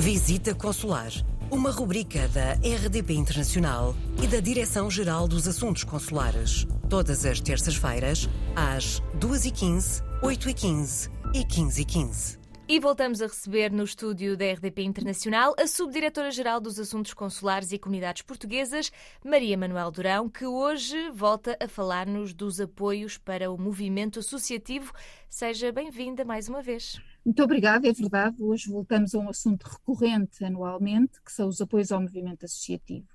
Visita Consular, uma rubrica da RDP Internacional e da Direção-Geral dos Assuntos Consulares. Todas as terças-feiras, às 2h15, 8h15 e 15h15. E voltamos a receber no estúdio da RDP Internacional a Subdiretora-Geral dos Assuntos Consulares e Comunidades Portuguesas, Maria Manuel Durão, que hoje volta a falar-nos dos apoios para o movimento associativo. Seja bem-vinda mais uma vez. Muito obrigada, é verdade. Hoje voltamos a um assunto recorrente anualmente, que são os apoios ao movimento associativo.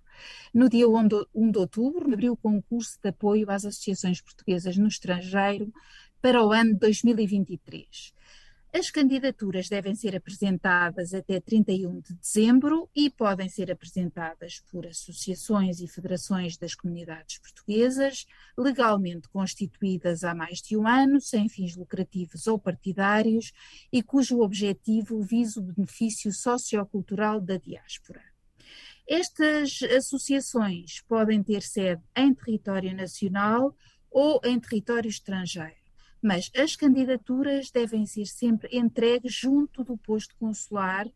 No dia 1 de outubro, abriu o concurso de apoio às associações portuguesas no estrangeiro para o ano 2023. As candidaturas devem ser apresentadas até 31 de dezembro e podem ser apresentadas por associações e federações das comunidades portuguesas, legalmente constituídas há mais de um ano, sem fins lucrativos ou partidários e cujo objetivo visa o benefício sociocultural da diáspora. Estas associações podem ter sede em território nacional ou em território estrangeiro mas as candidaturas devem ser sempre entregues junto do posto consular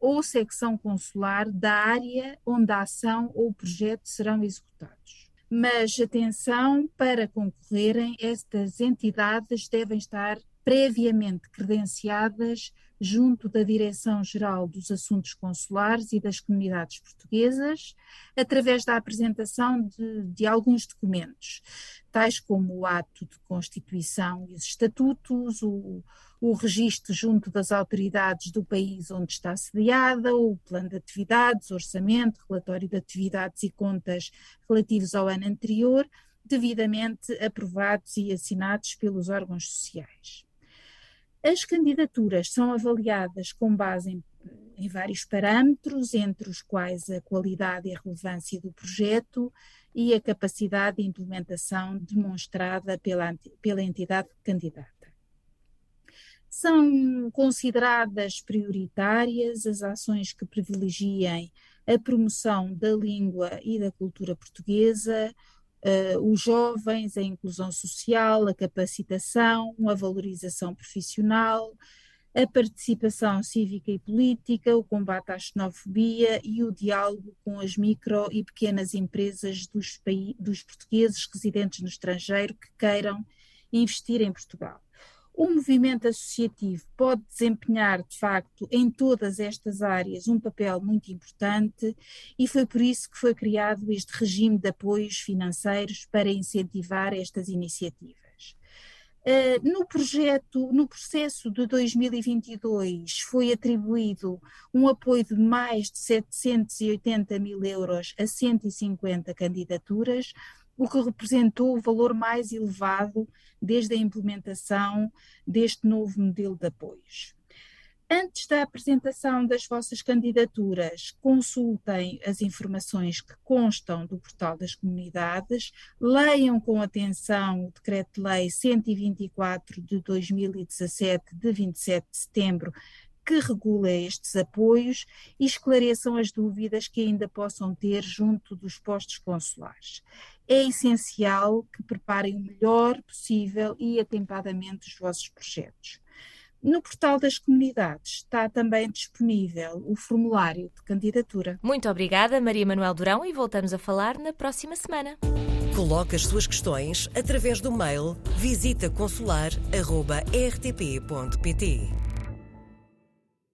ou secção consular da área onde a ação ou o projeto serão executados. Mas atenção, para concorrerem, estas entidades devem estar previamente credenciadas junto da Direção-Geral dos Assuntos Consulares e das Comunidades Portuguesas, através da apresentação de, de, alguns documentos, tais como o ato de constituição e os estatutos, o, o registro junto das autoridades do país onde está sediada, o plano de atividades, orçamento, relatório de atividades e contas relativos ao ano anterior, devidamente aprovados e assinados pelos órgãos sociais. As candidaturas são avaliadas com base em, em, vários parâmetros, entre os quais a qualidade e a relevância do projeto e a capacidade de implementação demonstrada pela, pela entidade candidata. São consideradas prioritárias as ações que privilegiem a promoção da língua e da cultura portuguesa, uh, os jovens, a inclusão social, a capacitação, a valorização profissional, a participação cívica e política, o combate à xenofobia e o diálogo com as micro e pequenas empresas dos, dos portugueses residentes no estrangeiro que queiram investir em Portugal. O movimento associativo pode desempenhar, de facto, em todas estas áreas um papel muito importante e foi por isso que foi criado este regime de apoios financeiros para incentivar estas iniciativas. Uh, no projeto, no processo de 2022, foi atribuído um apoio de mais de 780 mil euros a 150 candidaturas, o que representou o valor mais elevado desde a implementação deste novo modelo de apoios. Antes da apresentação das vossas candidaturas, consultem as informações que constam do portal das comunidades, leiam com atenção o Decreto-Lei 124 de 2017, de 27 de setembro, que regula estes apoios e esclareçam as dúvidas que ainda possam ter junto dos postos consulares. É essencial que preparem o melhor possível e atempadamente os vossos projetos. No portal das comunidades está também disponível o formulário de candidatura. Muito obrigada, Maria Manuel Durão, e voltamos a falar na próxima semana. Coloque as suas questões através do mail visitaconsular.rtp.pt.